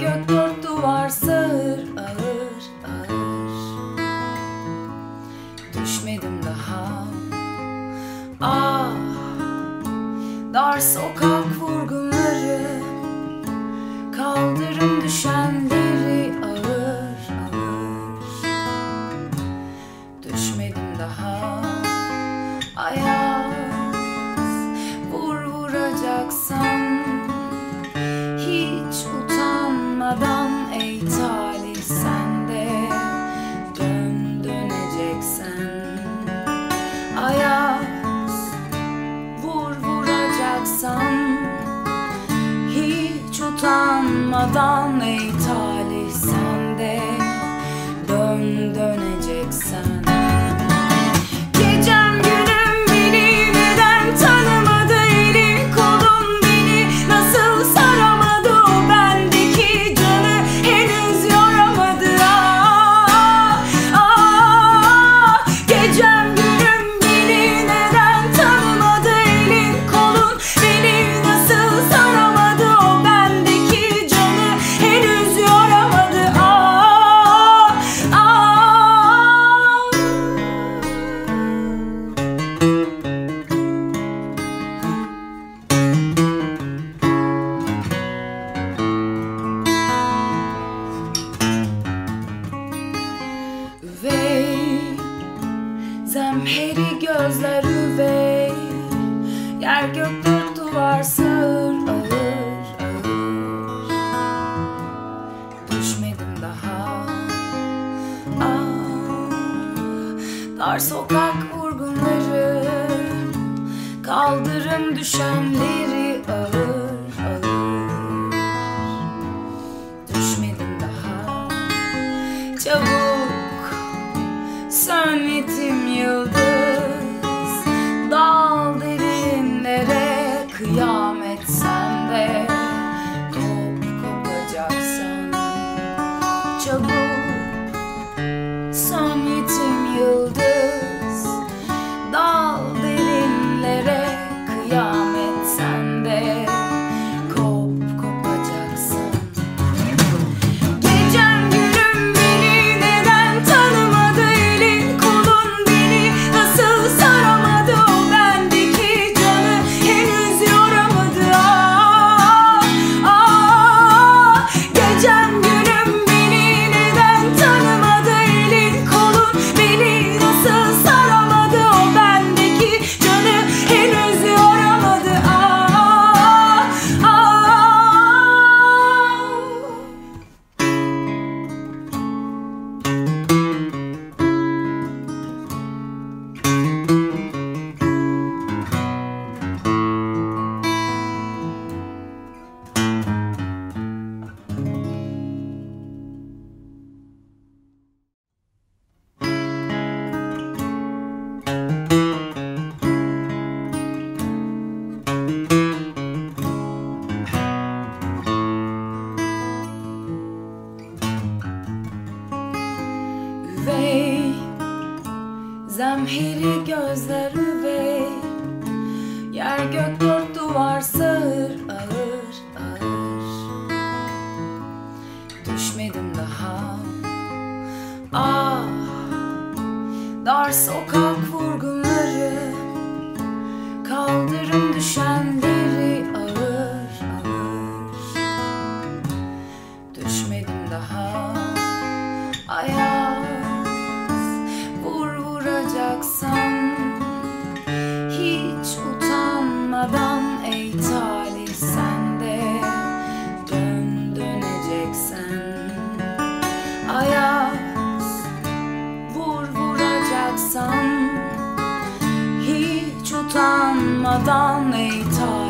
gök dört duvar utanmadan ey talih sende. Dön dön Var sokak vurgunları Kaldırım düşenleri ağır ağır. Düşmedim daha. Çabuk Sönmetim düşmedim daha. Ah Dar sokak vurgunları Kaldırım düşenleri. more than they talk.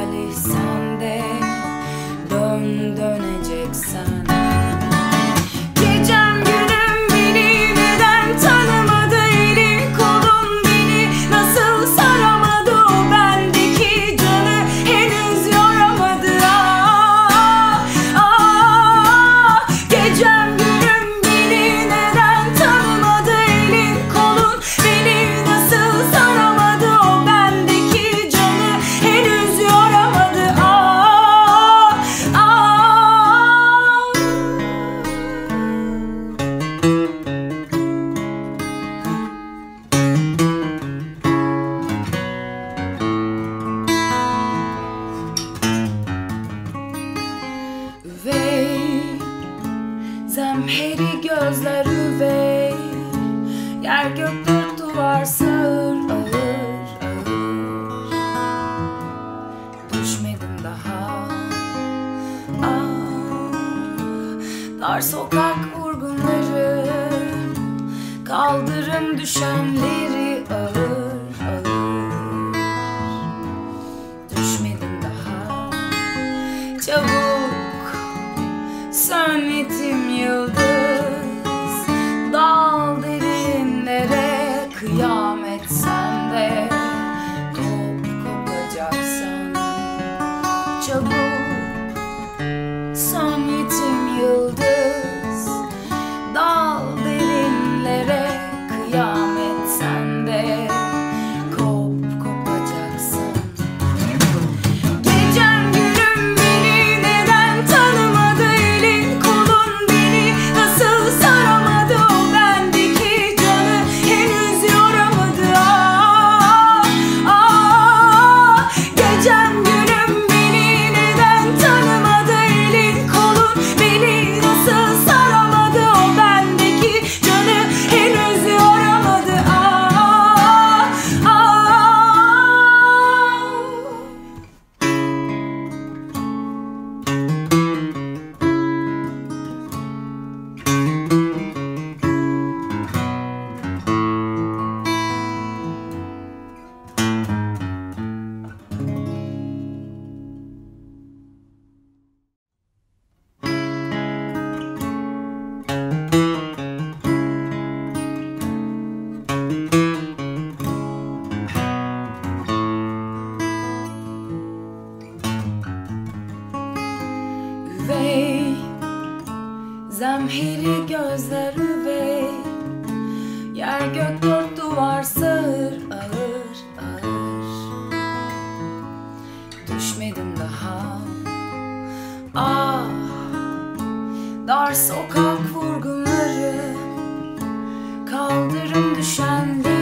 gözler üvey. Yer göktür duvar sağır ağır ağır. Düşmedim daha. Ah, Dar sokak vurgunları. Kaldırım düşenleri ağır. kıyam üvey Zemheri gözler üvey Yer gök dört duvar sağır ağır ağır. Düşmedim daha. Ah Dar sokak vurgunları. Kaldırım düşende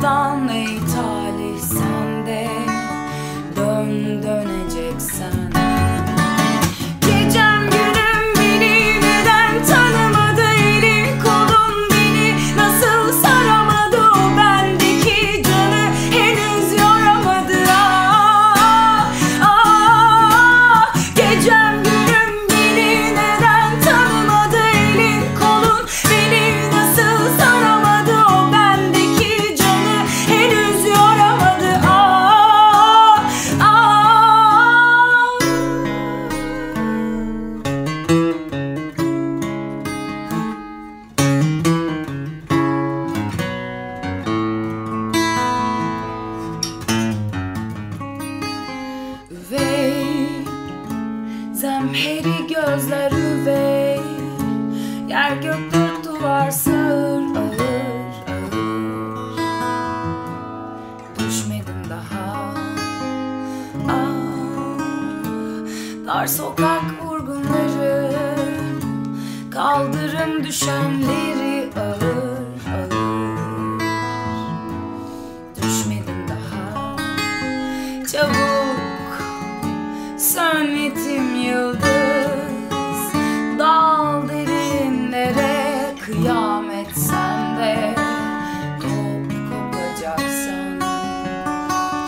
dans les Zemheri gözler üvey. Yer gök dört duvar sağır ağır ağır. Düşmedim daha. Ah, Dar sokak vurgunları. Kaldırım düşenleri ağır.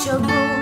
就不